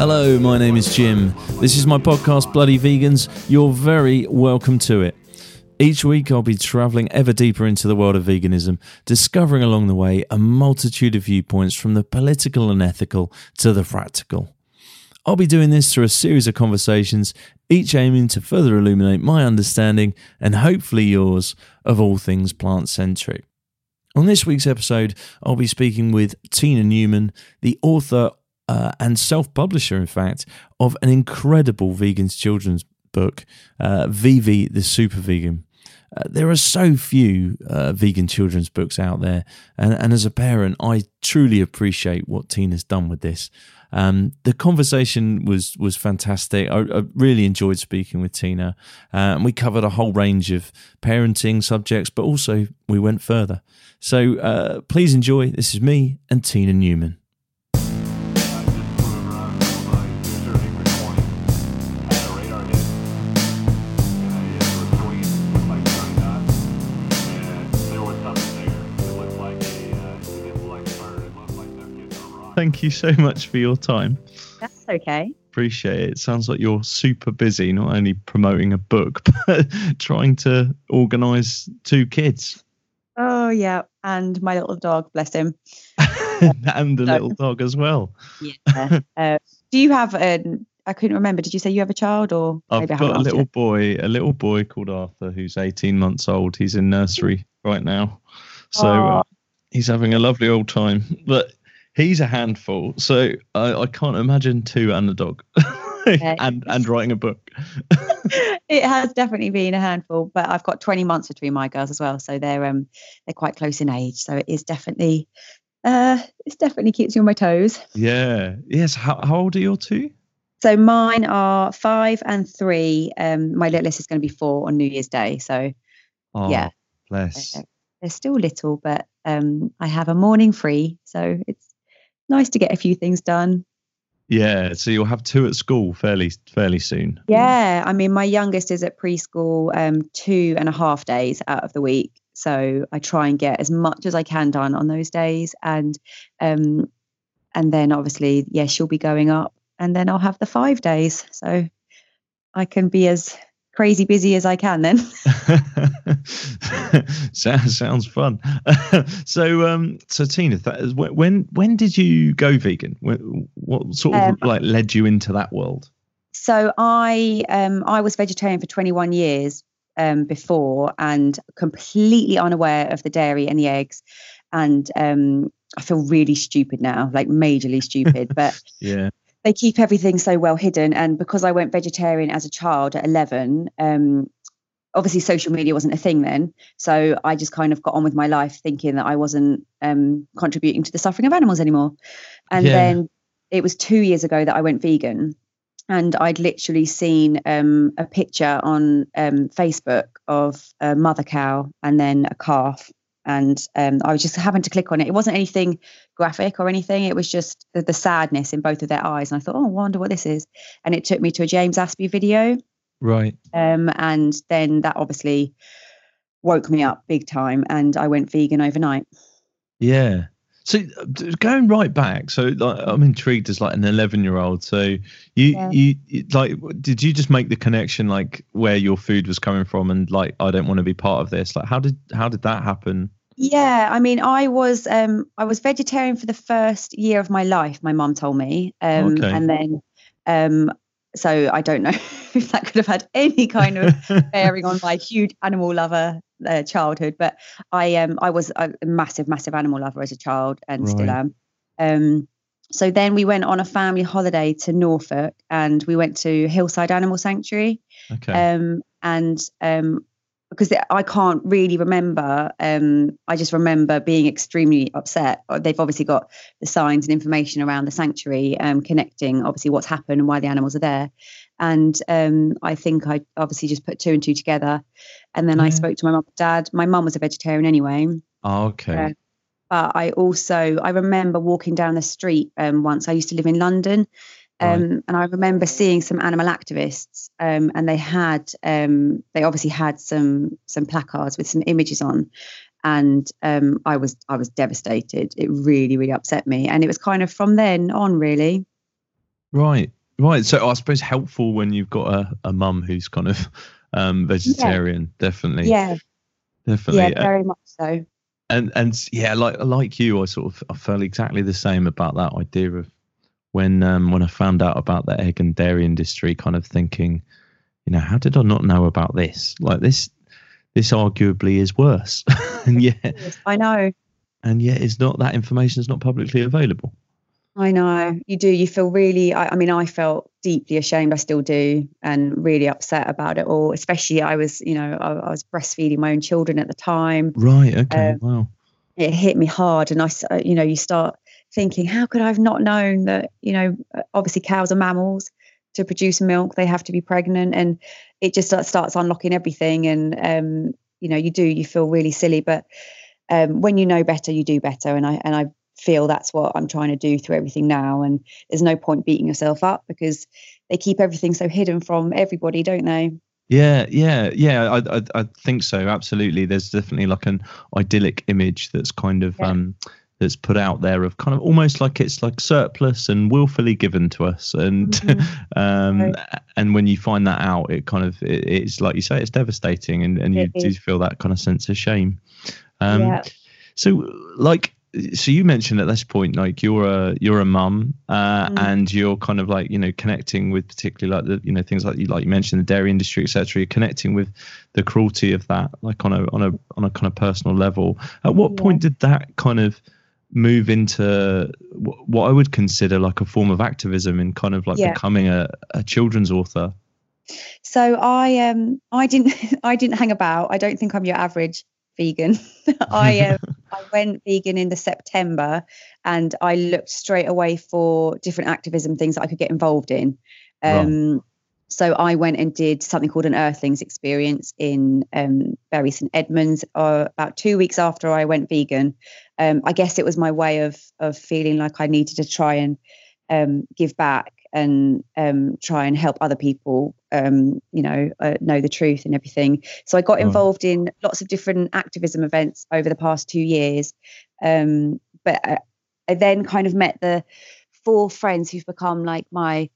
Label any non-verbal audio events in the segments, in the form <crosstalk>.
Hello, my name is Jim. This is my podcast, Bloody Vegans. You're very welcome to it. Each week, I'll be traveling ever deeper into the world of veganism, discovering along the way a multitude of viewpoints from the political and ethical to the practical. I'll be doing this through a series of conversations, each aiming to further illuminate my understanding and hopefully yours of all things plant centric. On this week's episode, I'll be speaking with Tina Newman, the author uh, and self publisher, in fact, of an incredible vegan's children's book, uh, Vivi the Super Vegan. Uh, there are so few uh, vegan children's books out there, and, and, as a parent, I truly appreciate what Tina's done with this. Um, the conversation was was fantastic. I, I really enjoyed speaking with Tina, uh, and we covered a whole range of parenting subjects, but also we went further. So uh, please enjoy. This is me and Tina Newman. Thank you so much for your time. That's okay. Appreciate it. Sounds like you're super busy, not only promoting a book, <laughs> but trying to organise two kids. Oh yeah, and my little dog, bless him. <laughs> and the so, little dog as well. Yeah. <laughs> Uh, do you have an? I couldn't remember. Did you say you have a child or? I've got a little boy, a little boy called Arthur, who's 18 months old. He's in nursery right now, so uh, he's having a lovely old time. But he's a handful. So I, I can't imagine two and a dog. <laughs> and and writing a book. <laughs> it has definitely been a handful, but I've got 20 months between my girls as well, so they're um they're quite close in age. So it is definitely uh it definitely keeps you on my toes. Yeah. Yes. How how old are your two? So mine are five and three. Um, my littlest is going to be four on New Year's Day. So oh, yeah, bless. They're, they're still little, but um, I have a morning free, so it's nice to get a few things done. Yeah, so you'll have two at school fairly fairly soon. Yeah, I mean, my youngest is at preschool um, two and a half days out of the week, so I try and get as much as I can done on those days, and um, and then obviously, yes, yeah, she'll be going up, and then I'll have the five days, so I can be as crazy busy as I can then. <laughs> <laughs> sounds sounds fun. <laughs> so um so Tina, that, when when did you go vegan? What sort of um, like led you into that world? So I um I was vegetarian for 21 years um before and completely unaware of the dairy and the eggs and um I feel really stupid now, like majorly stupid. But yeah, they keep everything so well hidden. And because I went vegetarian as a child at 11, um, obviously social media wasn't a thing then. So I just kind of got on with my life thinking that I wasn't um, contributing to the suffering of animals anymore. And yeah. then it was two years ago that I went vegan. And I'd literally seen um, a picture on um, Facebook of a mother cow and then a calf and um, I was just having to click on it. It wasn't anything graphic or anything. It was just the, the, sadness in both of their eyes. And I thought, oh, I wonder what this is. And it took me to a James Aspey video. Right. Um, and then that obviously woke me up big time, and I went vegan overnight. Yeah. So going right back, so like, I'm intrigued as like an 11 year old. So you yeah. you like did you just make the connection like where your food was coming from and like I don't want to be part of this? Like how did how did that happen? Yeah, I mean, I was um I was vegetarian for the first year of my life. My mom told me, um, okay. and then um so I don't know <laughs> if that could have had any kind of bearing on my huge animal lover uh, childhood, but I um I was a massive, massive animal lover as a child and right. still am. Um, so then we went on a family holiday to Norfolk and we went to Hillside Animal Sanctuary. Okay. Um, and um, because I can't really remember. Um, I just remember being extremely upset. Uh, they've obviously got the signs and information around the sanctuary, um, connecting obviously what's happened and why the animals are there. And um, I think I obviously just put two and two together. And then yeah. I spoke to my mum and dad. My mum was a vegetarian anyway. Oh, okay. Uh, but I also I remember walking down the street um, once. I used to live in London, um, right. And I remember seeing some animal activists, um, and they had um, they obviously had some some placards with some images on, and um, I was I was devastated. It really really upset me, and it was kind of from then on really. Right, right. So I suppose helpful when you've got a, a mum who's kind of um, vegetarian. Yeah. Definitely. Yeah. Definitely. Yeah, very much so. And and yeah, like like you, I sort of I felt exactly the same about that idea of when um, when I found out about the egg and dairy industry, kind of thinking, you know, how did I not know about this? Like this, this arguably is worse, <laughs> and yet I know, and yet it's not that information is not publicly available. I know you do. You feel really. I, I, mean, I felt deeply ashamed. I still do, and really upset about it all. Especially, I was, you know, I, I was breastfeeding my own children at the time. Right. Okay. Um, wow. It hit me hard, and I, you know, you start thinking, how could I have not known that, you know, obviously cows are mammals to produce milk, they have to be pregnant. And it just starts unlocking everything. And, um, you know, you do, you feel really silly. But um, when you know better, you do better. And I, and I feel that's what I'm trying to do through everything now. And there's no point beating yourself up because they keep everything so hidden from everybody, don't they? Yeah, yeah, yeah. I, I, I think so. Absolutely. There's definitely like an idyllic image that's kind of yeah. um, that's put out there of kind of almost like it's like surplus and willfully given to us and mm-hmm. <laughs> um right. and when you find that out it kind of it, it's like you say it's devastating and, and you do feel that kind of sense of shame um yeah. so like so you mentioned at this point like you're a you're a mum uh, mm. and you're kind of like you know connecting with particularly like the you know things like you like you mentioned the dairy industry etc you're connecting with the cruelty of that like on a on a on a kind of personal level at what yeah. point did that kind of move into what I would consider like a form of activism in kind of like yeah. becoming a, a children's author? So I um I didn't <laughs> I didn't hang about. I don't think I'm your average vegan. <laughs> I um, <laughs> I went vegan in the September and I looked straight away for different activism things that I could get involved in. Um, right. So I went and did something called an Earthlings experience in um, Bury St Edmunds uh, about two weeks after I went vegan. Um, I guess it was my way of of feeling like I needed to try and um, give back and um, try and help other people, um, you know, uh, know the truth and everything. So I got involved in lots of different activism events over the past two years. Um, but I, I then kind of met the four friends who've become like my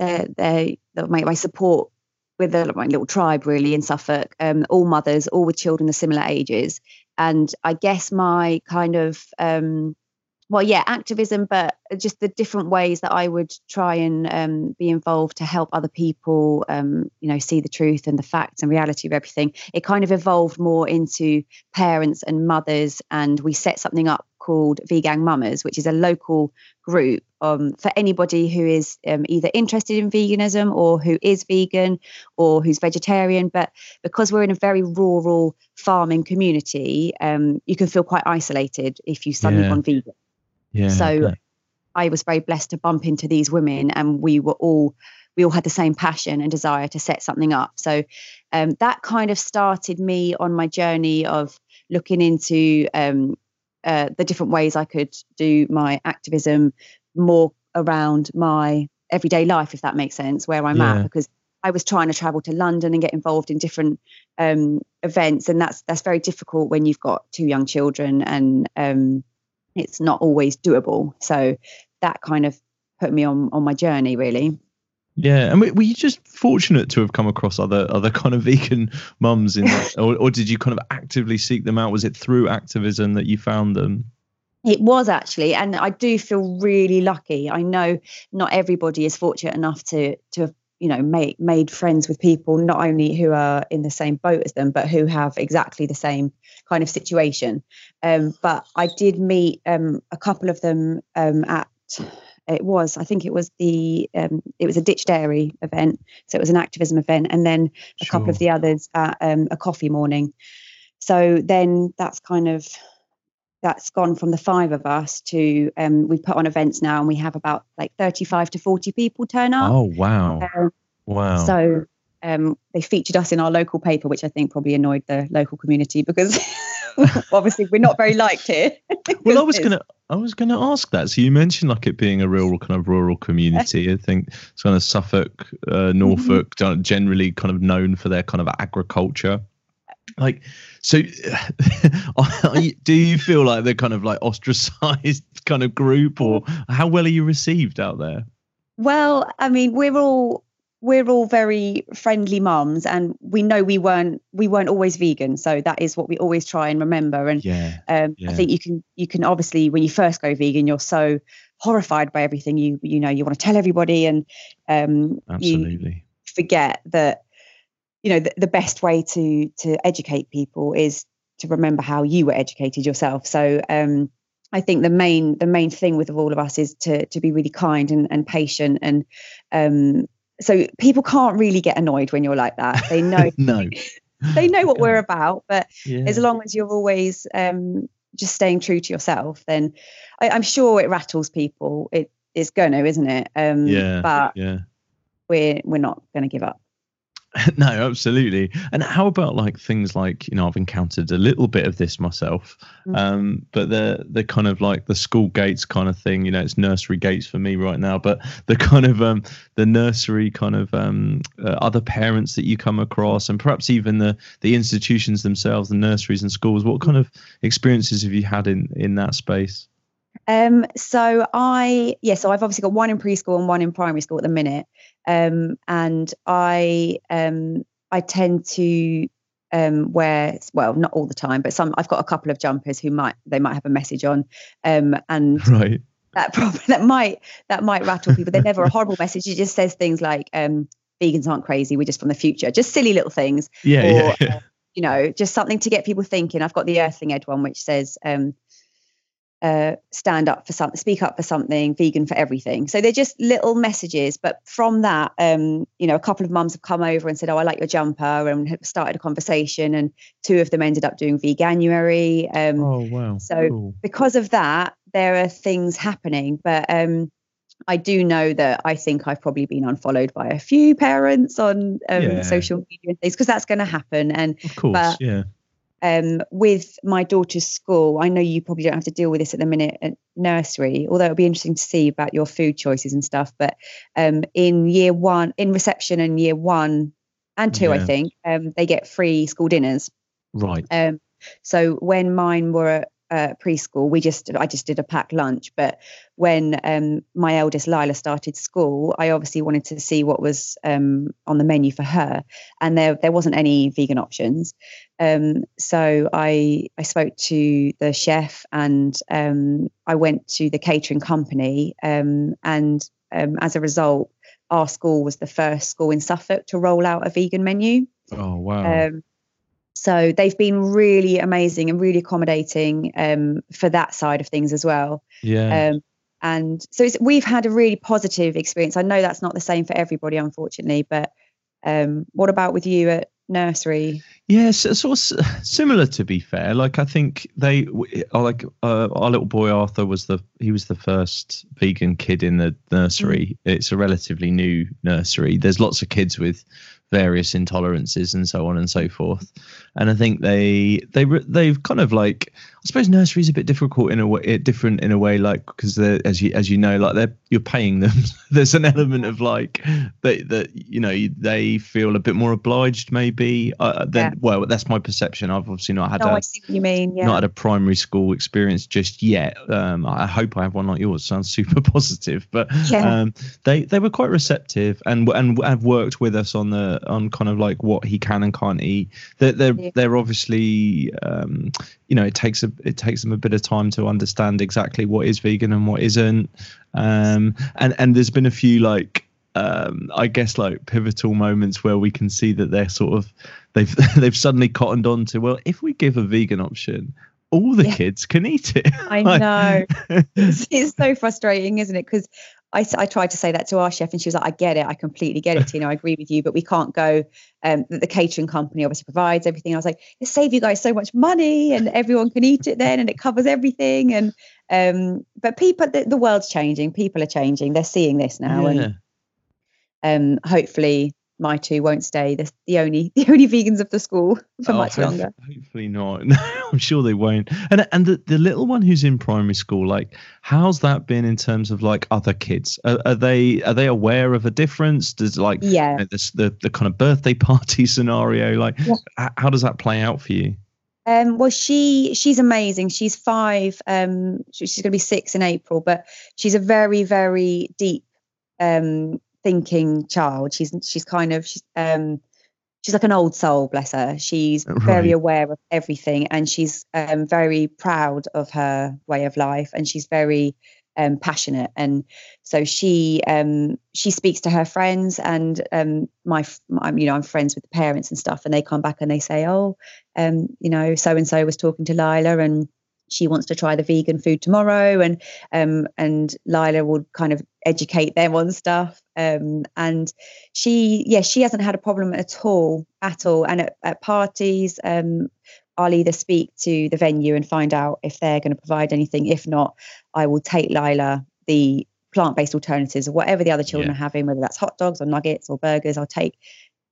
they're, they're, my, my support with a, my little tribe really in Suffolk, um, all mothers, all with children of similar ages. And I guess my kind of, um, well, yeah, activism, but just the different ways that I would try and um, be involved to help other people, um, you know, see the truth and the facts and reality of everything. It kind of evolved more into parents and mothers, and we set something up called Vegan Mamas, which is a local group um, for anybody who is um, either interested in veganism or who is vegan or who's vegetarian. But because we're in a very rural farming community, um, you can feel quite isolated if you suddenly yeah. gone vegan. Yeah. So I was very blessed to bump into these women, and we were all we all had the same passion and desire to set something up. So um, that kind of started me on my journey of looking into um, uh, the different ways I could do my activism more around my everyday life, if that makes sense, where I'm yeah. at, because I was trying to travel to London and get involved in different um, events, and that's that's very difficult when you've got two young children, and um, it's not always doable. So that kind of put me on on my journey, really. Yeah, and were you just fortunate to have come across other other kind of vegan mums in or, or did you kind of actively seek them out? Was it through activism that you found them? It was actually, and I do feel really lucky. I know not everybody is fortunate enough to to you know make made friends with people not only who are in the same boat as them, but who have exactly the same kind of situation. Um, but I did meet um, a couple of them um, at it was i think it was the um, it was a ditch dairy event. So it was an activism event. And then a sure. couple of the others at um, a coffee morning. So then that's kind of that's gone from the five of us to um, we put on events now and we have about like 35 to 40 people turn up. Oh wow. Um, wow. so um, they featured us in our local paper which i think probably annoyed the local community because <laughs> <laughs> obviously we're not very liked here <laughs> well i was gonna I was going to ask that. So you mentioned like it being a real kind of rural community. I think it's kind of Suffolk, uh. Norfolk, mm-hmm. generally kind of known for their kind of agriculture. Like, so do you feel like they're kind of like ostracized kind of group, or how well are you received out there? Well, I mean, we're all we're all very friendly mums and we know we weren't we weren't always vegan. So that is what we always try and remember. And yeah, um, yeah. i think you can you can obviously when you first go vegan you're so horrified by everything you you know you want to tell everybody and um absolutely. forget that you know the, the best way to to educate people is to remember how you were educated yourself. So um I think the main the main thing with all of us is to to be really kind and, and patient and um, so people can't really get annoyed when you're like that. They know <laughs> no. they know what <laughs> we're about, but Yeah. as long as you're always um, just staying true to yourself, then I, I'm sure it rattles people. It is gonna, isn't it? Um, yeah. But yeah. we're we're not gonna give up. <laughs> no, absolutely. And how about like things like you know I've encountered a little bit of this myself, Mm. um, but the the kind of like the school gates kind of thing. You know, it's nursery gates for me right now, but the kind of um the nursery kind of um uh, other parents that you come across, and perhaps even the the institutions themselves, the nurseries and schools. What kind of experiences have you had in in that space? Um, so I yeah, so I've obviously got one in preschool and one in primary school at the minute. Um, and I um I tend to um wear well not all the time, but some I've got a couple of jumpers who might they might have a message on. Um and <laughs> Right. that probably <laughs> that might that might rattle people. They're never a horrible message. It just says things like um vegans aren't crazy, we're just from the future. Just silly little things Yeah. or yeah. yeah. uh, <laughs> you know just something to get people thinking i've got the Earthling Ed one which says um uh, stand up for something speak up for something vegan for everything so they're just little messages but from that um you know a couple of mums have come over and said oh i like your jumper and have started a conversation and two of them ended up doing veganuary um Oh wow. so- Cool. because of that there are things happening but um I do know that I think I've probably been unfollowed by a few parents on um, Yeah. social media and things because that's going to happen. And Of course. but- yeah. Um, with my daughter's school, I know you probably don't have to deal with this at the minute at nursery, although it'll be interesting to see about your food choices and stuff. But um, in year one, in reception and year one and two, I think um, they get free school dinners. Right. Um, so when mine were at uh, preschool, we just I just did a packed lunch. But when um, my eldest Lyla started school, I obviously wanted to see what was um, on the menu for her, and there there wasn't any vegan options. Um, so I I spoke to the chef and um, I went to the catering company, um, and um, as a result, our school was the first school in Suffolk to roll out a vegan menu. Oh wow. Um, so they've been really amazing and really accommodating um, for that side of things as well. yeah. Um, and so it's, we've had a really positive experience. I know that's not the same for everybody, unfortunately, but um, what about with you at nursery? Yes, it's sort of similar to be fair. Like I think they, uh, like uh, our little boy Arthur was the he was the first vegan kid in the nursery. It's a relatively new nursery. There's lots of kids with various intolerances and so on and so forth. And I think they they they've kind of like I suppose nursery is a bit difficult in a way, different in a way, like because as you as you know, like they're you're paying them. <laughs> There's an element of like that that you know they feel a bit more obliged maybe. Uh, than Yeah. well, that's my perception. I've obviously not had No, a I see what you mean. Yeah. not had a primary school experience just yet. Um, I hope I have one like yours. Sounds <laughs> super positive, but Yeah. um, they they were quite receptive and and have worked with us on the on kind of like what he can and can't eat. They're they're, Yeah. they're obviously um, you know it takes a it takes them a bit of time to understand exactly what is vegan and what isn't. Um, and and there's been a few like um, I guess like pivotal moments where we can see that they're sort of they've <laughs> they've suddenly cottoned on to well if we give a vegan option all the Yeah. kids can eat it. <laughs> I know. <laughs> it's, it's so frustrating, isn't it? Because I, I tried to say that to our chef, and she was like, "I get it, I completely get it, Tina. I agree with you, but we can't go." Um, the, the catering company obviously provides everything. I was like, "It save you guys so much money, and everyone can eat it then, and it covers everything." And um, but people, the, the world's changing. People are changing. They're seeing this now, Yeah. and um, hopefully, my two won't stay the, the only <laughs> the only vegans of the school <laughs> for Oh, much longer. Hopefully not. <laughs> I'm sure they won't. And and the, the little one who's in primary school, like, how's that been in terms of like other kids? Are, are they are they aware of a difference? Does like Yeah. you know, this, the the kind of birthday party scenario? Like, Yeah. how does that play out for you? Um, well, she she's amazing. She's five. Um, she- she's going to be six in April, but she's a very very deep um, thinking child. She's she's kind of she's um, she's like an old soul, bless her. She's right. very aware of everything, and she's um, very proud of her way of life, and she's very um, passionate. And so she um, she speaks to her friends, and um, my, my, you know I'm friends with the parents and stuff, and they come back and they say, oh, um, you know, so and so was talking to Lyla, and she wants to try the vegan food tomorrow and um and Lyla would kind of educate them on stuff. Um and she yeah she hasn't had a problem at all at all. And at, at parties um I'll either speak to the venue and find out if they're going to provide anything. If not I will take Lyla the plant-based alternatives or whatever the other children yeah. are having whether that's hot dogs or nuggets or burgers I'll take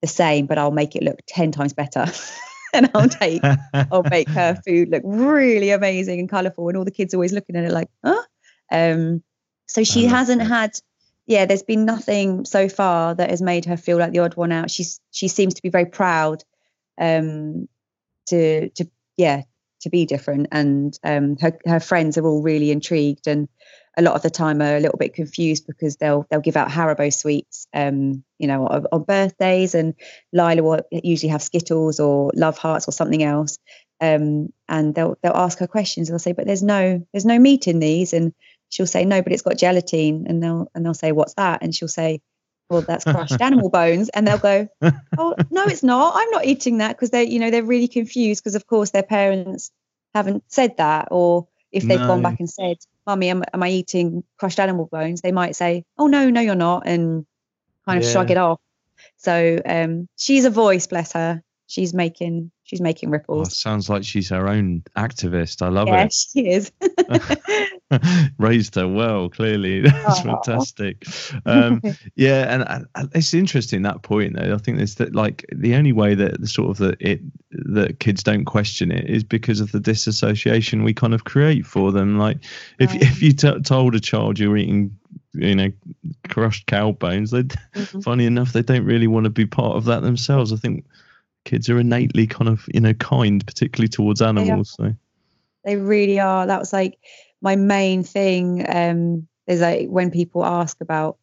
the same but I'll make it look 10 times better <laughs> <laughs> and I'll take, <laughs> I'll make her food look really amazing and colourful. And all the kids are always looking at it like, huh? Um, so she hasn't that. had, yeah, there's been nothing so far that has made her feel like the odd one out. She's, she seems to be very proud, um, to, to, yeah, to be different. And, um, her, her friends are all really intrigued and, a lot of the time are a little bit confused because they'll they'll give out Haribo sweets, um, you know, on, on, birthdays, and Lyla will usually have Skittles or Love Hearts or something else, um, and they'll they'll ask her questions. And they'll say, "But there's no there's no meat in these," and she'll say, "No, but it's got gelatin," and they'll and they'll say, "What's that?" And she'll say, well that's crushed <laughs> animal bones and they'll go <laughs> oh no it's not i'm not eating that because they you know they're really confused because of course their parents haven't said that or if they've no. gone back and said mummy, am, am I eating crushed animal bones? They might say, oh, no, no, you're not, and kind of yeah. shrug it off. So um, she's a voice, bless her. She's making she's making ripples. Oh, sounds like she's her own activist. I love yeah, it. she is. <laughs> <laughs> <laughs> Raised her well, clearly. <laughs> That's Aww. fantastic. Um, <laughs> yeah, and, and, it's interesting that point though. I think there's that like the only way that the sort of that it that kids don't question it is because of the disassociation we kind of create for them. Like if right. if you t- told a child you're eating you know crushed cow bones they mm-hmm. funny enough they don't really want to be part of that themselves i think kids are innately kind of you know kind particularly towards animals they so they really are that was like my main thing um is like when people ask about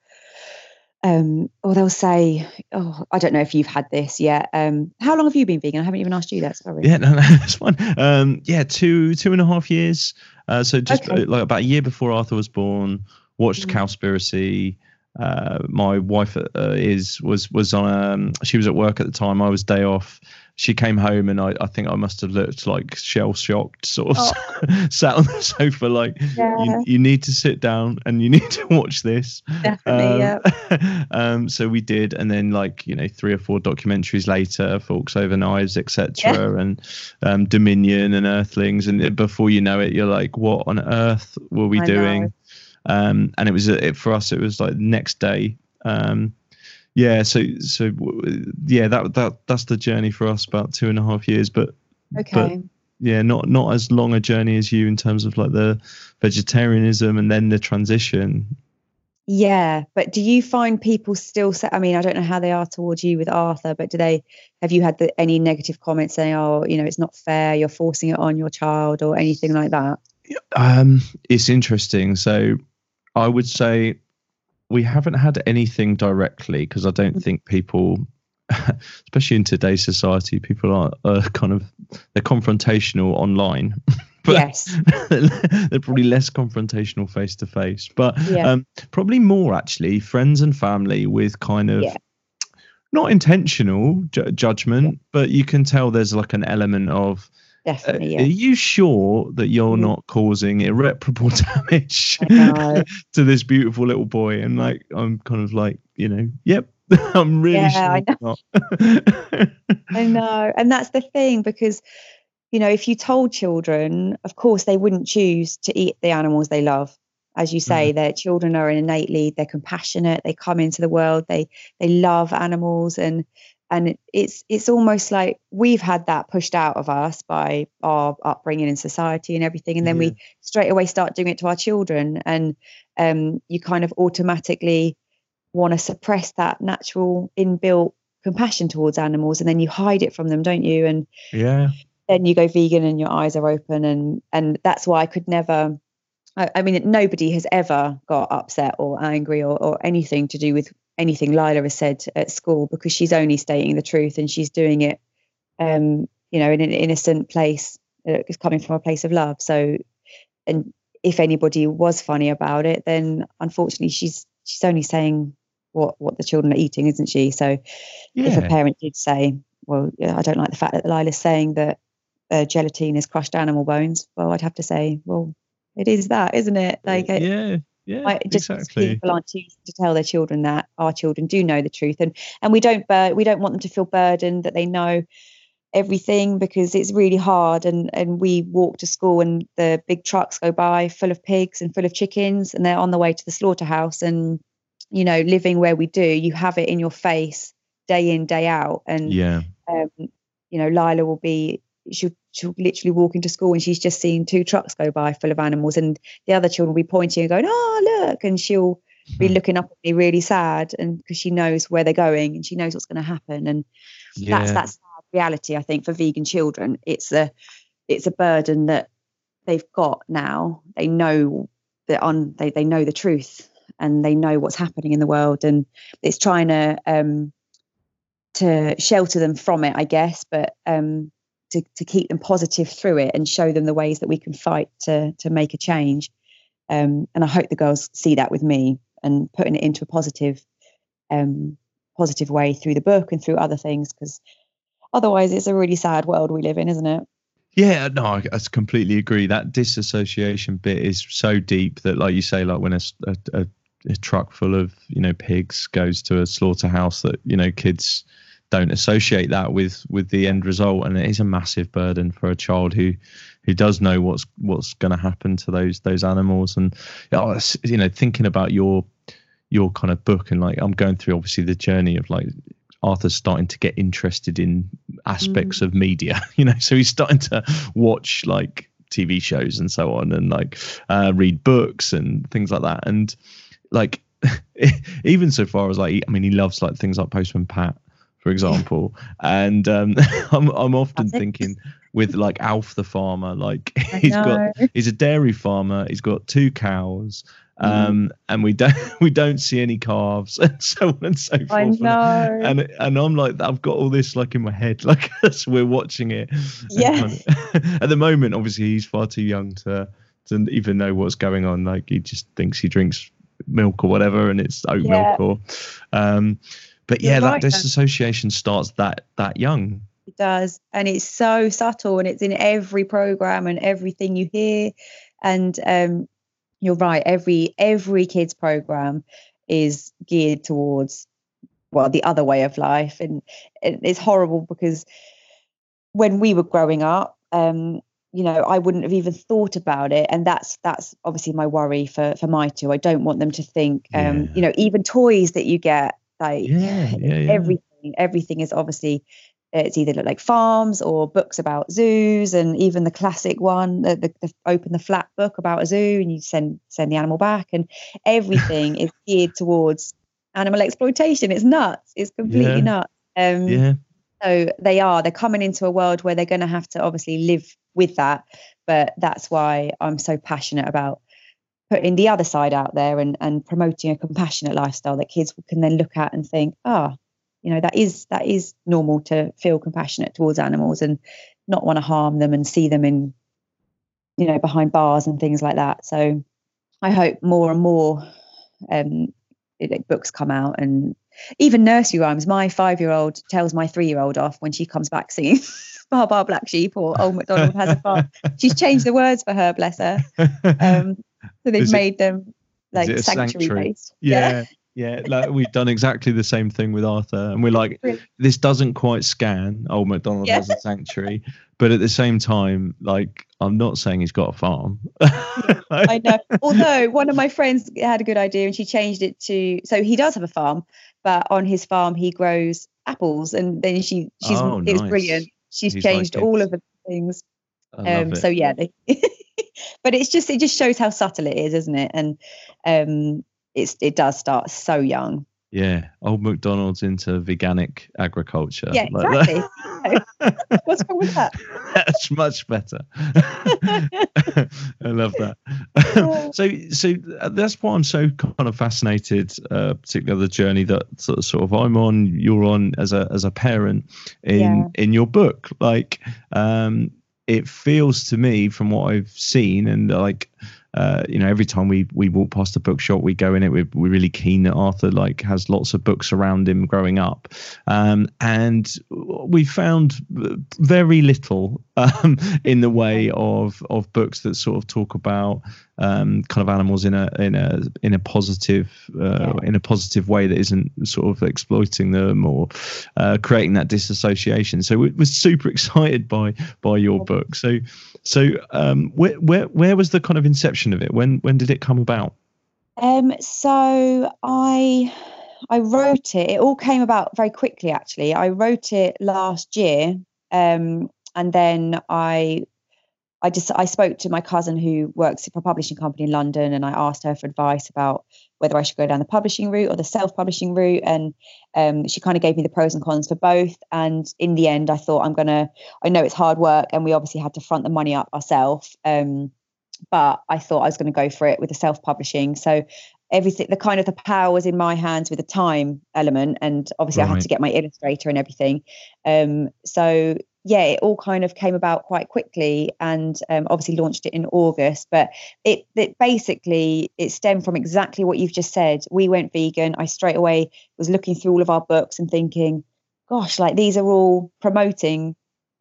um or they'll say oh i don't know if you've had this yet. Um how long have you been vegan? I haven't even asked you that sorry. Yeah no, <laughs> no that's fine. Um yeah two two and a half years. Uh so just okay. like about a year before arthur was born watched mm. Cowspiracy. Uh, my wife uh, is was was on um, she was at work at the time. I was day off she came home and I, I think I must have looked like shell shocked, sort of oh. <laughs> sat on the sofa like yeah. you, you, need to sit down and you <laughs> need to watch this. Definitely, um, yeah. <laughs> um, so we did, and then like you know three or four documentaries later, Forks Over Knives, etc., yeah. and um, Dominion and Earthlings, and before you know it, you're like, what on earth were we I doing? Um, and it was it, for us, it was like next day. Um, yeah so so yeah that that that's the journey for us about two and a half years but okay. but, yeah not not as long a journey as you in terms of like the vegetarianism and then the transition. Yeah but do you find people still say i mean i don't know how they are towards you with arthur but do they have you had the, any negative comments saying oh you know it's not fair you're forcing it on your child or anything like that? Um it's interesting. So i would say we haven't had anything directly because I don't think people, <laughs> especially in today's society, people are, are kind of they're confrontational online. <laughs> but yes, <laughs> they're probably less confrontational face to face, but yeah. um, probably more actually friends and family with kind of. Yeah. Not intentional ju- judgment, yeah. but you can tell there's like an element of Definitely. Yeah. Are you sure that you're mm. not causing irreparable <laughs> damage <laughs> to this beautiful little boy? And like, I'm kind of like, you know, yep, <laughs> I'm really yeah, sure I know. I know. And that's the thing because, you know, if you told children, of course, they wouldn't choose to eat the animals they love. As you say, mm. their children are innately, they're compassionate, they come into the world, they they love animals and and it's it's almost like we've had that pushed out of us by our upbringing in society and everything. And then yeah. we straight away start doing it to our children. And um, you kind of automatically want to suppress that natural inbuilt compassion towards animals. And then you hide it from them don't you? And yeah. then you go vegan and your eyes are open. And and that's why I could never I, I, mean, nobody has ever got upset or angry or, or anything to do with anything Lyla has said at school because she's only stating the truth and she's doing it, um, you know, in an innocent place. Uh, it's coming from a place of love. So, and if anybody was funny about it, then unfortunately she's she's only saying what what the children are eating, isn't she? So, yeah. if a parent did say, "Well, yeah, I don't like the fact that Lyla's saying that uh, gelatine is crushed animal bones," well, I'd have to say, "Well, it is that, isn't it? Like, yeah, yeah, just exactly. people aren't choosing to tell their children that our children do know the truth, and and we don't bur- we don't want them to feel burdened that they know everything because it's really hard and and we walk to school and the big trucks go by full of pigs and full of chickens and they're on the way to the slaughterhouse and you know living where we do you have it in your face day in day out and yeah um, you know lyla will be she'll, she'll literally walk into school and she's just seen two trucks go by full of animals and the other children will be pointing and going oh look and she'll be hmm. looking up at me really sad and because she knows where they're going and she knows what's going to happen and yeah. that's that's reality i think for vegan children it's a it's a burden that they've got now they know that on they, they know the truth and they know what's happening in the world and it's trying to um to shelter them from it i guess but um to, to keep them positive through it and show them the ways that we can fight to to make a change. Um, and I hope the girls see that with me and putting it into a positive um, positive way through the book and through other things because otherwise it's a really sad world we live in, isn't it? Yeah, no, I, I completely agree. That disassociation bit is so deep that, like you say, like when a, a, a truck full of you know pigs goes to a slaughterhouse, that you know kids don't associate that with with the end result. And it is a massive burden for a child who who does know what's what's going to happen to those those animals. And you know thinking about your your kind of book and like I'm going through obviously the journey of like Arthur's starting to get interested in aspects mm. of media <laughs> you know so he's starting to watch like TV shows and so on and like uh, read books and things like that. And like <laughs> even so far as like I mean he loves like things like Postman Pat for example. and um, <laughs> I'm I'm often thinking with like Alf the farmer, like <laughs> he's got he's a dairy farmer, he's got two cows. Um, mm. and we don't <laughs> we don't see any calves and so on and so forth. I know. And and I'm like I've got all this like in my head, like as we're watching it. Yeah. At the moment, obviously, he's far too young to to even know what's going on. Like he just thinks he drinks milk or whatever, and it's oat yeah. milk or um but yeah, that disassociation starts that that young. It does, and it's so subtle, and it's in every program and everything you hear. And um, you're right. Every every kids program is geared towards well the other way of life, and it's horrible because when we were growing up, um, you know, I wouldn't have even thought about it, and that's that's obviously my worry for for my two. I don't want them to think, um, yeah. you know, even toys that you get like yeah, yeah, yeah. everything, everything is obviously it's either like farms or books about zoos, and even the classic one, the, the, the open the flat book about a zoo, and you send send the animal back, and everything is <laughs> geared towards animal exploitation. It's nuts. It's completely nuts. Um, yeah. So they are. They're coming into a world where they're going to have to obviously live with that. But that's why I'm so passionate about putting the other side out there and, and promoting a compassionate lifestyle that kids can then look at and think, ah, oh, you know, that is that is normal to feel compassionate towards animals and not want to harm them and see them in, you know, behind bars and things like that. So I hope more and more um, it, books come out and even nursery rhymes. My five year old tells my three year old off when she comes back singing Baa <laughs> Baa Black Sheep or Old MacDonald has a farm. She's changed the words for her, bless her. <laughs> Um, so they've made it, them like sanctuary, based. Yeah. yeah. Yeah, like we've done exactly the same thing with Arthur, and we're like, this doesn't quite scan. Old MacDonald yeah. has a sanctuary, but at the same time, like, I'm not saying he's got a farm. <laughs> I know. Although one of my friends had a good idea, and she changed it to so he does have a farm, but on his farm he grows apples, and then she she's oh, it was brilliant. She's he's changed like all of the things. Um, so yeah, they, <laughs> <laughs> but it's just it just shows how subtle it is, isn't it? And um, it's it does start so young. Yeah, old MacDonald's into veganic agriculture. Yeah, exactly. <laughs> What's wrong with that? <laughs> That's much better. I love that. so, so uh, that's why I'm so kind of fascinated, uh, particularly the journey that sort of, sort of I'm on, you're on as a as a parent in yeah. in your book. Like, um, it feels to me from what I've seen and like uh, you know, every time we we walk past a bookshop, we go in it. We're, we're really keen that Arthur like has lots of books around him growing up, um, and we found very little um, <laughs> in the way of of books that sort of talk about um, kind of animals in a in a in a positive uh, yeah. in a positive way that isn't sort of exploiting them or uh, creating that disassociation. So we, we're super excited by by your book. So so um, where where where was the kind of inception of it? When when did it come about? Um, so I I wrote it. It all came about very quickly. Actually, I wrote it last year. Um, and then I I just I spoke to my cousin who works for a publishing company in London, and I asked her for advice about whether I should go down the publishing route or the self-publishing route, and um, she kind of gave me the pros and cons for both. And in the end, I thought I'm gonna. I know it's hard work, and we obviously had to front the money up ourselves. Um, but I thought I was going to go for it with the self-publishing. So everything, the kind of the power was in my hands with the time element, and obviously right. I had to get my illustrator and everything. Um, so yeah, it all kind of came about quite quickly, and um, obviously launched it in August. But it, it basically it stemmed from exactly what you've just said. We went vegan. I straight away was looking through all of our books and thinking, gosh, like these are all promoting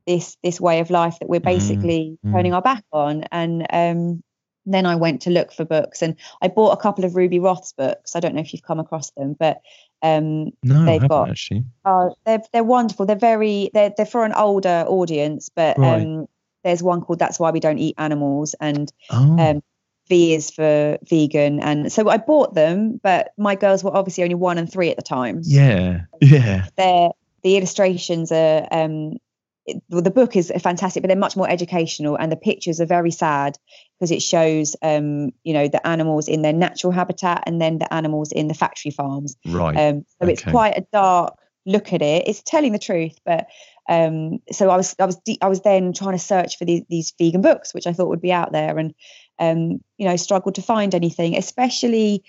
this this way of life that we're mm-hmm. basically mm, turning our back on. And um, then I went to look for books, and I bought a couple of Ruby Roth's books. I don't know if you've come across them, but um, no, they've got actually. Uh, they're they're wonderful. They're very they're they're for an older audience, but right. um, there's one called "That's Why We Don't Eat Animals," and oh. um, V is for vegan. And so I bought them, but my girls were obviously only one and three at the time. Yeah, yeah. They're the illustrations are um, it, well, the book is fantastic, but they're much more educational, and the pictures are very sad because it shows, um, you know, the animals in their natural habitat and then the animals in the factory farms. Right. Um, so okay. it's quite a dark look at it. It's telling the truth, but um, so I was, I was, de- I was then trying to search for these, these vegan books, which I thought would be out there, and um, you know, struggled to find anything, especially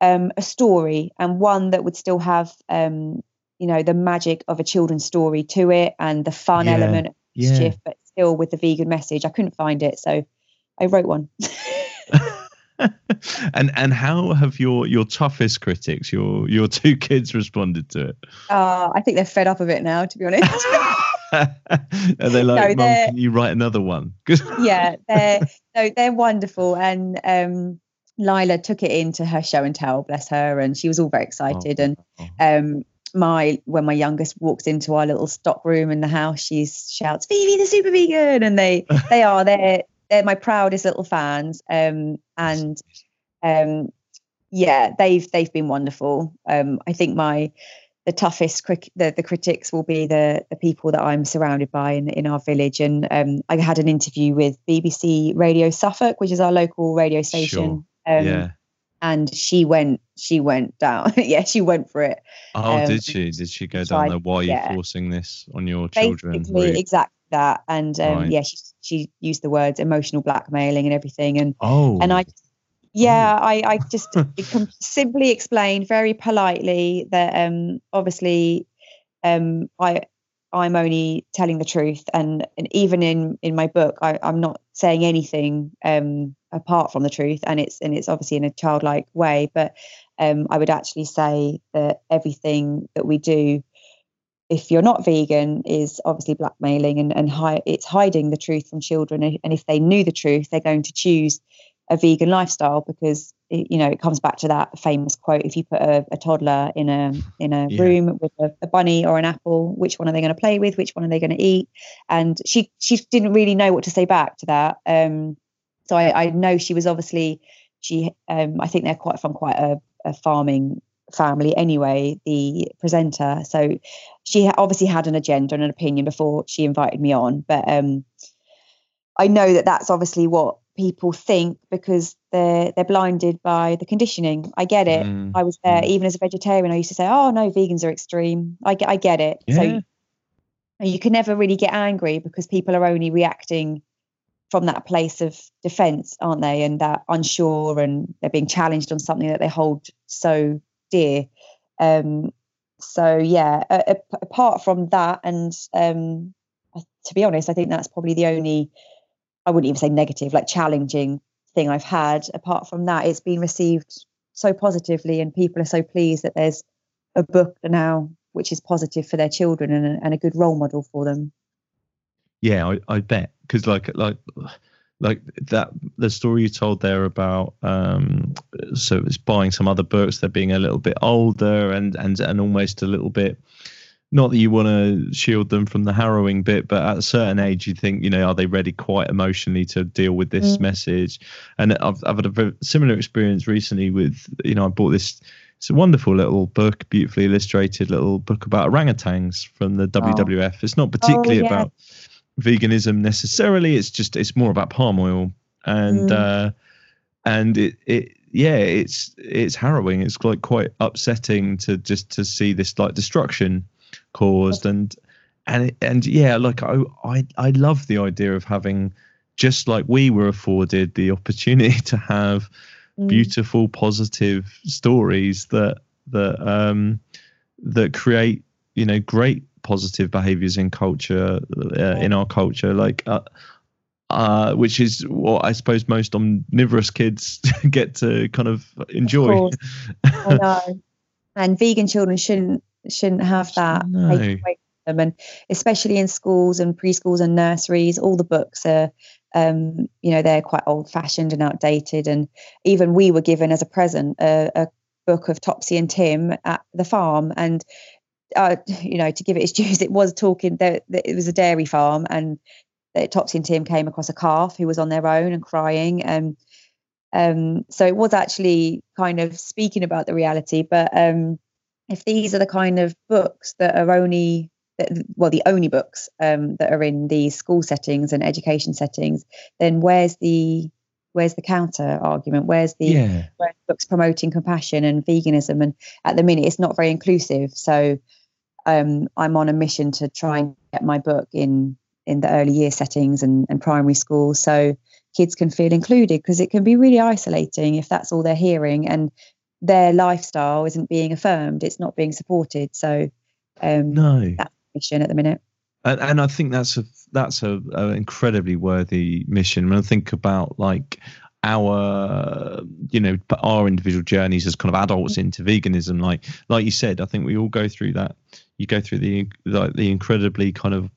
um, a story and one that would still have um, you know the magic of a children's story to it and the fun yeah, element of mischief, but still with the vegan message. I couldn't find it, so I wrote one. <laughs> and and how have your your toughest critics, your your two <laughs> kids, responded to it? Uh, I think they're fed up of it now, to be honest. <laughs> Are they like, no, Mum, can you write another one? yeah, they're no, they're wonderful, and um, Lyla took it into her show and tell, bless her, and she was all very excited. Oh, and um, my when my youngest walks into our little stock room in the house, she shouts, "Vivi, the super vegan!" And they <laughs> they are they're they're my proudest little fans. Um, and um, yeah, they've they've been wonderful. Um, I think my the toughest cric- the, the critics will be the the people that I'm surrounded by in in our village. And um, I had an interview with BBC Radio Suffolk, which is our local radio station. Sure. Um, yeah and she went she went down. <laughs> Yeah she went for it. Oh um, did she? Did she go down there? Why are you forcing this on your children Basically, exactly that. And um, right. yeah she she used the words emotional blackmailing and everything. And oh. and i yeah oh. i i just <laughs> simply explained very politely that um obviously um i i'm only telling the truth. And and even in in my book i i'm not saying anything um apart from the truth. And it's and it's obviously in a childlike way but um, i would actually say that everything that we do if you're not vegan is obviously blackmailing and, and hi- it's hiding the truth from children. And if they knew the truth they're going to choose a vegan lifestyle because you know it comes back to that famous quote if you put a, a toddler in a in a yeah. room with a, a, bunny or an apple which one are they going to play with which one are they going to eat and she she didn't really know what to say back to that um, so I, I know she was obviously she. Um, I think they're quite from quite a, a farming family anyway. The presenter, so she obviously had an agenda and an opinion before she invited me on. But um, I know that that's obviously what people think because they're they're blinded by the conditioning. I get it. Mm. I was there mm. even as a vegetarian. I used to say, "Oh no, vegans are extreme." I get I get it. Yeah. So you can never really get angry because people are only reacting from that place of defense aren't they and that unsure and they're being challenged on something that they hold so dear um, so yeah a, a, apart from that and um, to be honest i think that's probably the only i wouldn't even say negative like challenging thing i've had. Apart from that it's been received so positively and people are so pleased that there's a book now which is positive for their children and a, and a good role model for them. Yeah i, I bet. Because like like like that the story you told there about um so it's buying some other books they're being a little bit older and and and almost a little bit not that you want to shield them from the harrowing bit, but at a certain age, you think, you know, are they ready quite emotionally to deal with this mm. message? And I've, I've had a very similar experience recently with, you know, I bought this. It's a wonderful little book, beautifully illustrated little book about orangutans from the WWF. Oh. It's not particularly oh, yeah. about veganism necessarily. It's just it's more about palm oil and mm. uh, and it it yeah it's it's harrowing. It's like quite upsetting to just to see this like destruction caused and and and yeah like I I I love the idea of having just like we were afforded the opportunity <laughs> to have mm. beautiful positive stories that that um that create you know great positive behaviors in culture uh, in our culture like uh, uh, which is what I suppose most omnivorous kids <laughs> get to kind of enjoy. Of <laughs> I know. And vegan children shouldn't shouldn't have that no. them, and especially in schools and preschools and nurseries, all the books are, um, you know, they're quite old fashioned and outdated. And even we were given as a present a, a book of Topsy and Tim at the farm, and uh, you know, to give it its <laughs> dues, it was talking that it was a dairy farm, and that Topsy and Tim came across a calf who was on their own and crying, and um, so it was actually kind of speaking about the reality. But um, if these are the kind of books that are only well the only books um, that are in these school settings and education settings then where's the where's the counter argument? Where's the yeah. where's books promoting compassion and veganism? And at the minute it's not very inclusive. So um, I'm on a mission to try and get my book in in the early year settings and, and primary school so kids can feel included because it can be really isolating if that's all they're hearing. And their lifestyle isn't being affirmed it's not being supported. So um no. that's mission at the minute. And, and i think that's a that's a, a incredibly worthy mission. When i think about like our you know our individual journeys as kind of adults mm. into veganism like like you said i think we all go through that. You go through the like the incredibly kind of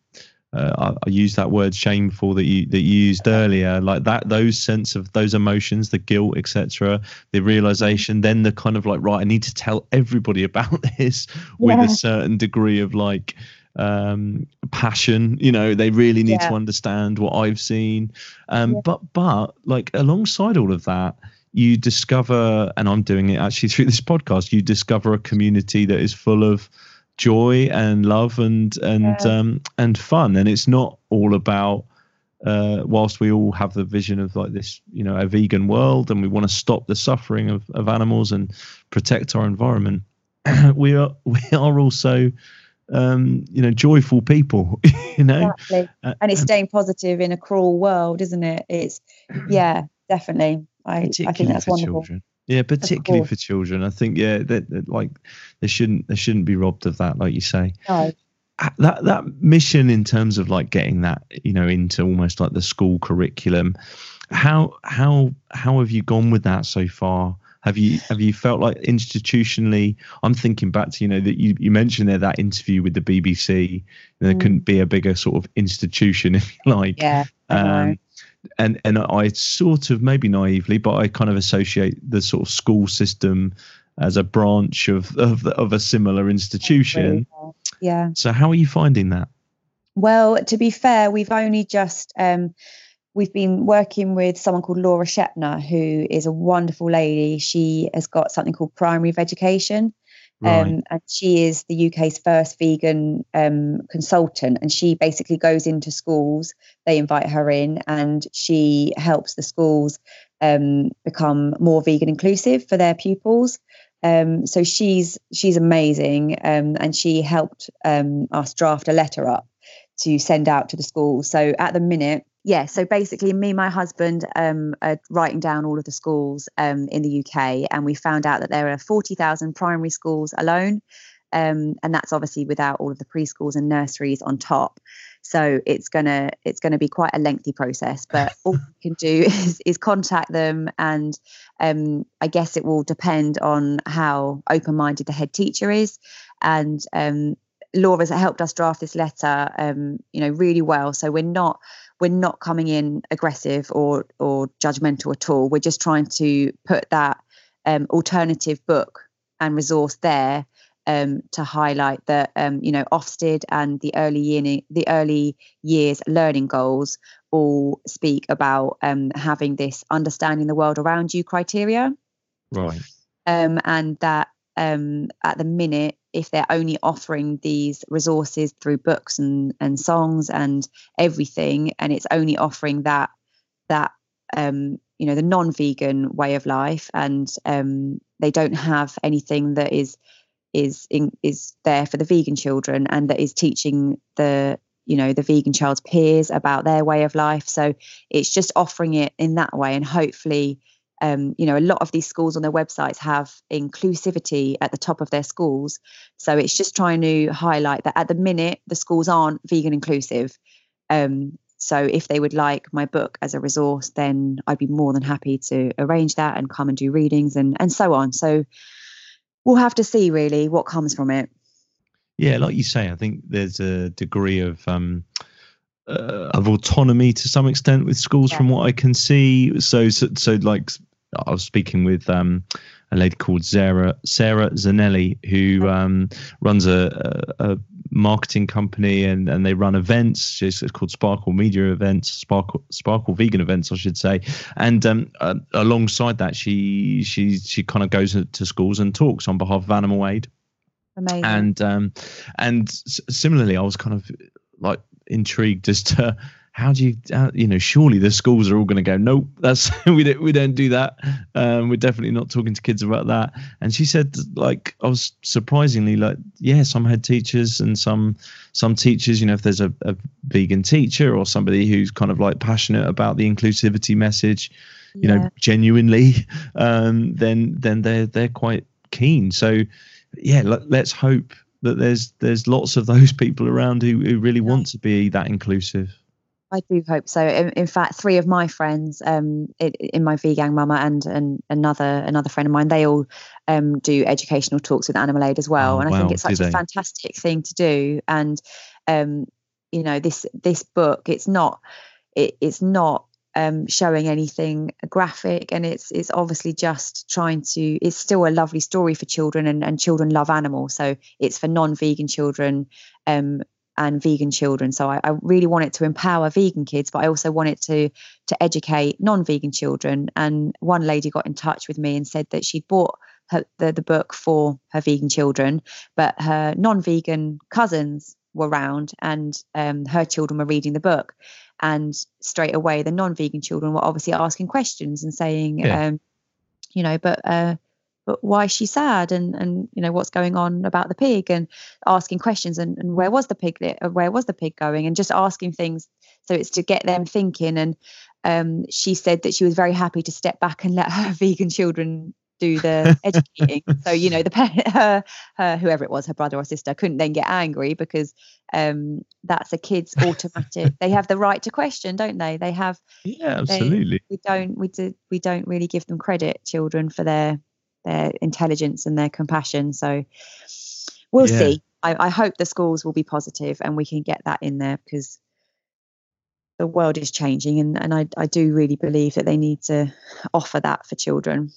uh, I, I, use that word shameful that you that you used earlier like that those sense of those emotions the guilt etc the realization then the kind of like right i need to tell everybody <laughs> about this with yeah. a certain degree of like um passion you know they really need yeah. to understand what i've seen um yeah. but but like alongside all of that you discover and i'm doing it actually through this podcast you discover a community that is full of joy and love and and yeah. um and fun and it's not all about uh, whilst we all have the vision of like this, you know, a vegan world, and we want to stop the suffering of, of animals and protect our environment, <clears throat> we are <laughs> we are also um, you know, joyful people, <laughs> you know. Exactly. Uh, and it's staying positive in a cruel world, isn't it? It's, yeah, definitely. I, I think that's wonderful. Children. Yeah, particularly for children. I think, yeah, that, that like they shouldn't they shouldn't be robbed of that, like you say. No. That that mission in terms of like getting that, you know, into almost like the school curriculum. How how how have you gone with that so far? Have you have you felt like institutionally? I'm thinking back to you know that you, you mentioned there that interview with the BBC. There mm. couldn't be a bigger sort of institution, <laughs> if you like. Yeah. Um, and and I sort of maybe naively, but I kind of associate the sort of school system as a branch of of, of a similar institution. Yeah. So how are you finding that? Well, to be fair, we've only just um, we've been working with someone called Laura Shepner, who is a wonderful lady. She has got something called Primary of Education. Right. Um, and she is the UK's first vegan um, consultant, and she basically goes into schools. They invite her in, and she helps the schools um, become more vegan inclusive for their pupils. Um, so she's she's amazing, um, and she helped us draft a letter up to send out to the schools. So at the minute, yeah, so basically, me and my husband um, are writing down all of the schools um, in the UK, and we found out that there are 40,000 primary schools alone. Um, and that's obviously without all of the preschools and nurseries on top. So it's gonna it's gonna be quite a lengthy process. But <laughs> all we can do is, is contact them, and um, I guess it will depend on how open minded the head teacher is, and um, Laura's helped us draft this letter, um, you know, really well. So we're not we're not coming in aggressive or or judgmental at all. We're just trying to put that um, alternative book and resource there um, to highlight that um, you know Ofsted and the early year the early years learning goals all speak about um, having this understanding the world around you criteria, right? Um, and that um, at the minute if they're only offering these resources through books and, and songs and everything and it's only offering that that um, you know the non-vegan way of life and um, they don't have anything that is is in, is there for the vegan children and that is teaching the you know the vegan child's peers about their way of life. So it's just offering it in that way and hopefully um, you know, a lot of these schools on their websites have inclusivity at the top of their schools. So it's just trying to highlight that at the minute, the schools aren't vegan inclusive. Um, so if they would like my book as a resource, then I'd be more than happy to arrange that and come and do readings and, and so on. So we'll have to see really what comes from it. Yeah, like you say, I think there's a degree of um, uh, of autonomy to some extent with schools, yeah. from what I can see. So, so, so like I was speaking with um, a lady called Sarah Sarah Zanelli, who um, runs a, a, a, marketing company and, and they run events. It's, called Sparkle Media Events, Sparkle Sparkle Vegan Events, I should say. And um, uh, alongside that, she she she kind of goes to schools and talks on behalf of Animal Aid. Amazing. And um, and similarly, I was kind of like intrigued as to how do you how, you know surely the schools are all going to go nope that's <laughs> we don't we don't do that. Um, we're definitely not talking to kids about that. And she said like i was surprisingly like yeah some head teachers and some some teachers you know if there's a, a vegan teacher or somebody who's kind of like passionate about the inclusivity message you yeah. know genuinely <laughs> um, then then they're they're quite keen. So yeah let, let's hope that there's there's lots of those <laughs> people around who, who really want to be that inclusive I do hope so. In, in fact, three of my friends um, in, in my vegan mama and, and another another friend of mine, they all um, do educational talks with Animal Aid as well, oh, and I wow. think it's such a fantastic thing to do. And um, you know, this this book, it's not it, it's not um, showing anything graphic, and it's it's obviously just trying to. It's still a lovely story for children, and, and children love animals, so it's for non-vegan children um, and vegan children. So I, I, really want it to empower vegan kids, but I also want it to to educate non-vegan children. And one lady got in touch with me and said that she'd bought her, the, the book for her vegan children, but her non-vegan cousins were around and um, her children were reading the book. And straight away, the non-vegan children were obviously asking questions and saying, yeah. um, you know, but uh, but why is she sad and and you know what's going on about the pig and asking questions and, and where was the pig uh, where was the pig going? And just asking things so it's to get them thinking. And um, she said that she was very happy to step back and let her <laughs> vegan children do the <laughs> educating. So you know the <laughs> her, her whoever it was her brother or sister couldn't then get angry because um, that's a kid's automatic they have the right to question don't they? They have yeah absolutely. they, we don't we do we don't really give them credit children for their their intelligence and their compassion. So we'll yeah. see. I, I hope the schools will be positive and we can get that in there because the world is changing and, and I, I do really believe that they need to offer that for children.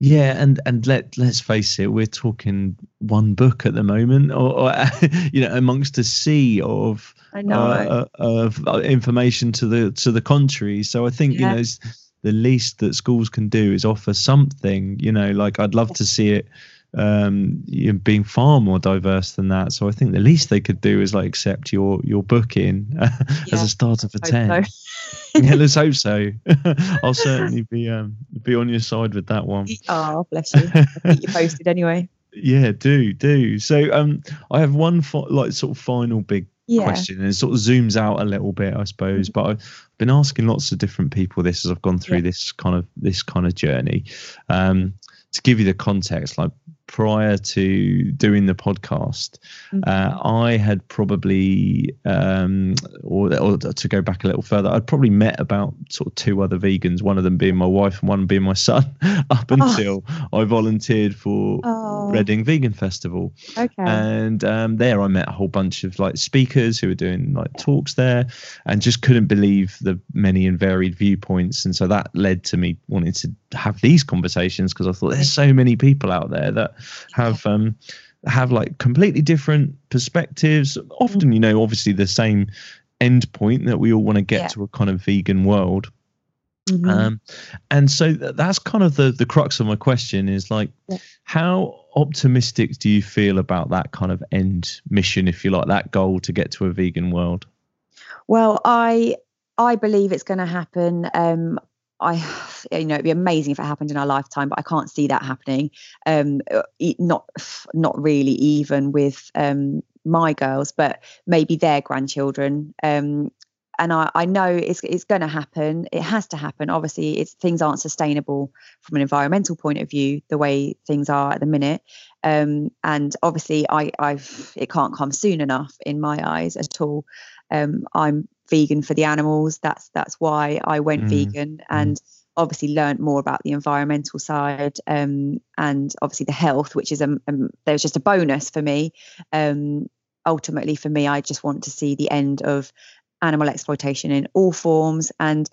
Yeah, and and let let's face it, we're talking one book at the moment, or, or <laughs> you know, amongst a sea of uh, of information to the to the contrary. So I think yeah. you know the least that schools can do is offer something you know like i'd love to see it um you know, being far more diverse than that. So i think the least they could do is like accept your your booking <laughs> uh, yeah, as a starter for 10 so. yeah let's hope so. <laughs> I'll certainly be um be on your side with that one. Oh bless you. I'll keep you posted anyway. <laughs> Yeah do do. So um i have one fi- like sort of final big yeah. question and it sort of zooms out a little bit i suppose mm-hmm. but i've been asking lots of different people this as i've gone through yeah. this kind of this kind of journey um, to give you the context like prior to doing the podcast, mm-hmm. uh, I had probably, um, or, or, to go back a little further, I'd probably met about sort of two other vegans, one of them being my wife and one being my son, <laughs> up oh. until oh. I volunteered for oh. Reading Vegan Festival. Okay. And um, there I met a whole bunch of like speakers who were doing like talks there and just couldn't believe the many and varied viewpoints. And so that led to me wanting to have these conversations because I thought there's so many people out there that have um, have like completely different perspectives. Often, you know, obviously the same end point that we all want to get yeah. to a kind of vegan world. Mm-hmm. Um, and so that's kind of the the crux of my question is like, yeah. how optimistic do you feel about that kind of end mission, if you like, that goal to get to a vegan world? Well, I I believe it's going to happen. Um, I, you know, it'd be amazing if it happened in our lifetime, but I can't see that happening. Um, not, not really, even with um, my girls, but maybe their grandchildren. Um, and I, I know it's it's going to happen. It has to happen. Obviously, it's things aren't sustainable from an environmental point of view the way things are at the minute. Um, and obviously, I, I've it can't come soon enough in my eyes at all. Um, I'm vegan for the animals. That's that's why I went mm. vegan and mm. obviously learned more about the environmental side um, and obviously the health, which is a, there's just a bonus for me. Um, ultimately, for me, I just want to see the end of animal exploitation in all forms and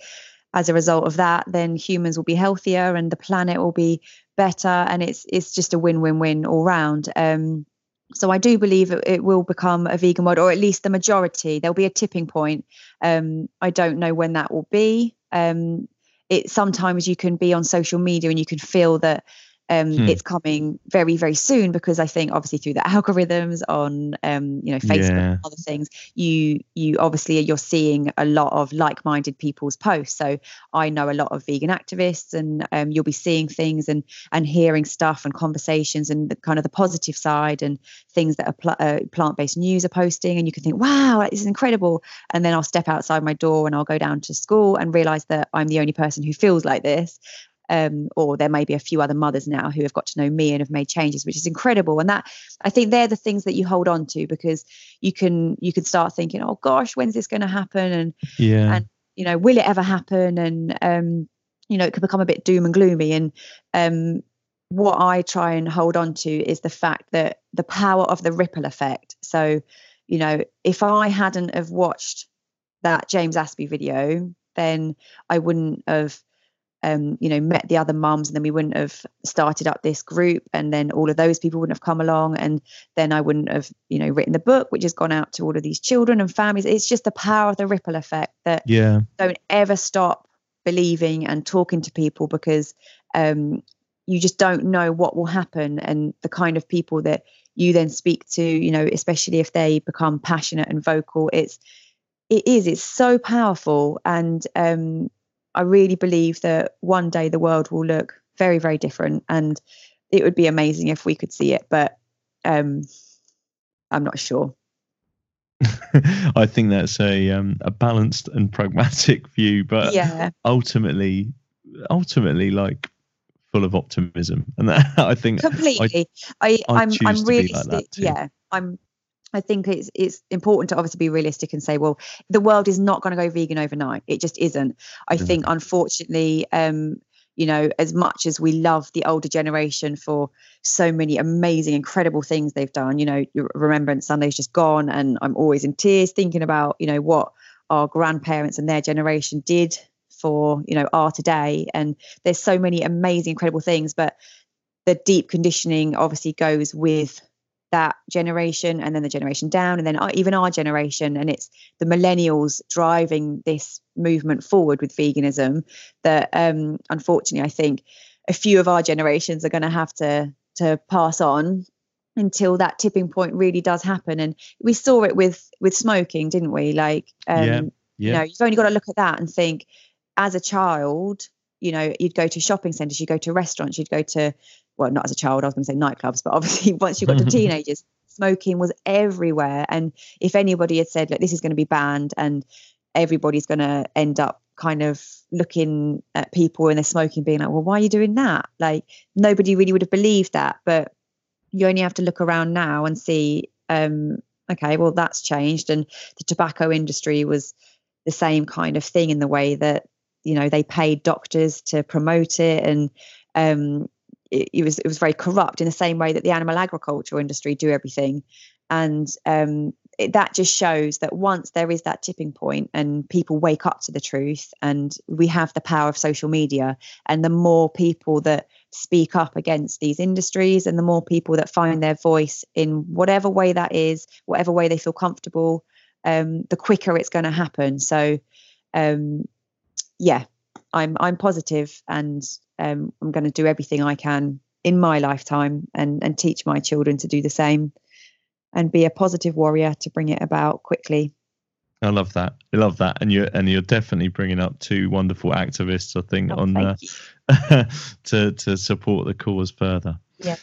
as a result of that then humans will be healthier and the planet will be better and it's it's just a win-win-win all round um, so I do believe it, it, will become a vegan world, or at least the majority. There'll be a tipping point. Um, I don't know when that will be. Um, it sometimes you can be on social media and you can feel that um, hmm. it's coming very very soon because I think obviously through the algorithms on um, you know Facebook yeah. and other things you you obviously you're seeing a lot of like-minded people's posts so I know a lot of vegan activists and um, you'll be seeing things and and hearing stuff and conversations and the, kind of the positive side and things that are pl- uh, plant-based news are posting and you can think wow this is incredible and then I'll step outside my door and I'll go down to school and realize that I'm the only person who feels like this um, or there may be a few other mothers now who have got to know me and have made changes, which is incredible. And that I think they're the things that you hold on to because you can you can start thinking, oh gosh, when's this going to happen? And yeah, and you know, will it ever happen? And um, you know, it could become a bit doom and gloomy. And um, what I try and hold on to is the fact that the power of the ripple effect. So, you know, if I hadn't have watched that James Aspey video, then I wouldn't have um, you know, met the other mums, and then we wouldn't have started up this group, and then all of those people wouldn't have come along, and then I wouldn't have, you know, written the book, which has gone out to all of these children and families. It's just the power of the ripple effect that yeah, don't ever stop believing and talking to people because um, you just don't know what will happen, and the kind of people that you then speak to, you know, especially if they become passionate and vocal, it's it is it's so powerful and um I really believe that one day the world will look very, very different, and it would be amazing if we could see it. But um, I'm not sure. <laughs> I think that's a um, a balanced and pragmatic <laughs> view, but yeah. ultimately, ultimately, like full of optimism, and that, <laughs> I think completely. I, I am I'm, I'm realistic. Like yeah, I'm I think it's it's important to obviously be realistic and say, well, the world is not going to go vegan overnight. It just isn't. I mm-hmm. think, unfortunately, um, you know, as much as we love the older generation for so many amazing, incredible things they've done, you know, Remembrance Sunday's just gone, and I'm always in tears thinking about, you know, what our grandparents and their generation did for, you know, our today. And there's so many amazing, incredible things, but the deep conditioning obviously goes with that generation and then the generation down and then even our generation. And it's the millennials driving this movement forward with veganism that um, unfortunately i think a few of our generations are going to have to to pass on until that tipping point really does happen. And we saw it with with smoking didn't we? Like um, yeah, yeah. you know you've only got to look at that and think as a child you know you'd go to shopping centers you'd go to restaurants you'd go to well, not as a child, I was going to say nightclubs, but <laughs> obviously once you got to <laughs> teenagers, smoking was everywhere. And if anybody had said, like, this is going to be banned and everybody's going to end up kind of looking at people and they're smoking, being like, well, why are you doing that? Like, nobody really would have believed that. But you only have to look around now and see, um, okay, well, that's changed. And the tobacco industry was the same kind of thing in the way that, you know, they paid doctors to promote it and, um, it, it, was it was very corrupt in the same way that the animal agriculture industry do everything, and um, it, that just shows that once there is that tipping point and people wake up to the truth, and we have the power of social media, and the more people that speak up against these industries, and the more people that find their voice in whatever way that is, whatever way they feel comfortable, um, the quicker it's going to happen. So, um, yeah, I'm I'm positive and um, I'm going to do everything I can in my lifetime and and teach my children to do the same and be a positive warrior to bring it about quickly. I love that. I love that, and you're and you're definitely bringing up two wonderful activists. I think oh, on the <laughs> to to support the cause further. Yeah.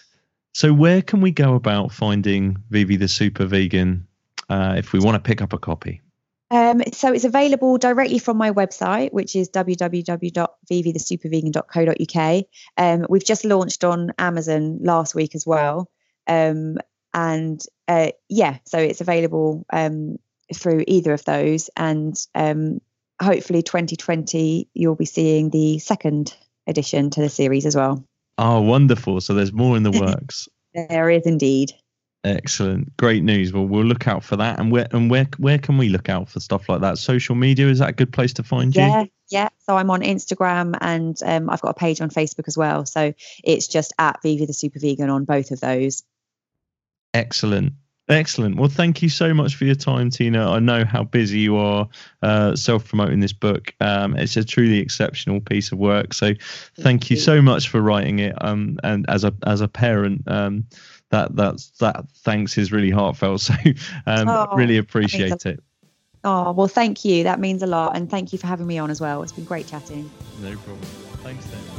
So where can we go about finding Vivi the Super Vegan uh, if we want to pick up a copy? Um, so it's available directly from my website, which is www.vivithesupervegan.co.uk. Um, we've just launched on Amazon last week as well. Um, and uh, yeah, so it's available um, through either of those. And um, hopefully 2020, you'll be seeing the second edition to the series as well. Oh, wonderful. So there's more in the works. <laughs> there is indeed. Excellent, great news. Well, we'll look out for that. And where and where where can we look out for stuff like that? Social media is that a good place to find you? Yeah, yeah. So I'm on Instagram and um, I've got a page on Facebook as well. So it's just at Vivi the Super Vegan on both of those. Excellent. Excellent. Well, thank you so much for your time, Tina. I know how busy you are uh, self promoting this book. Um, it's a truly exceptional piece of work. So, thank, thank you. you. so much for writing it. Um, and as a as a parent, um, that that's that thanks is really heartfelt. <laughs> So um, oh, really appreciate it. Oh well, thank you. That means a lot, and thank you for having me on as well. It's been great chatting. No problem. Thanks, then.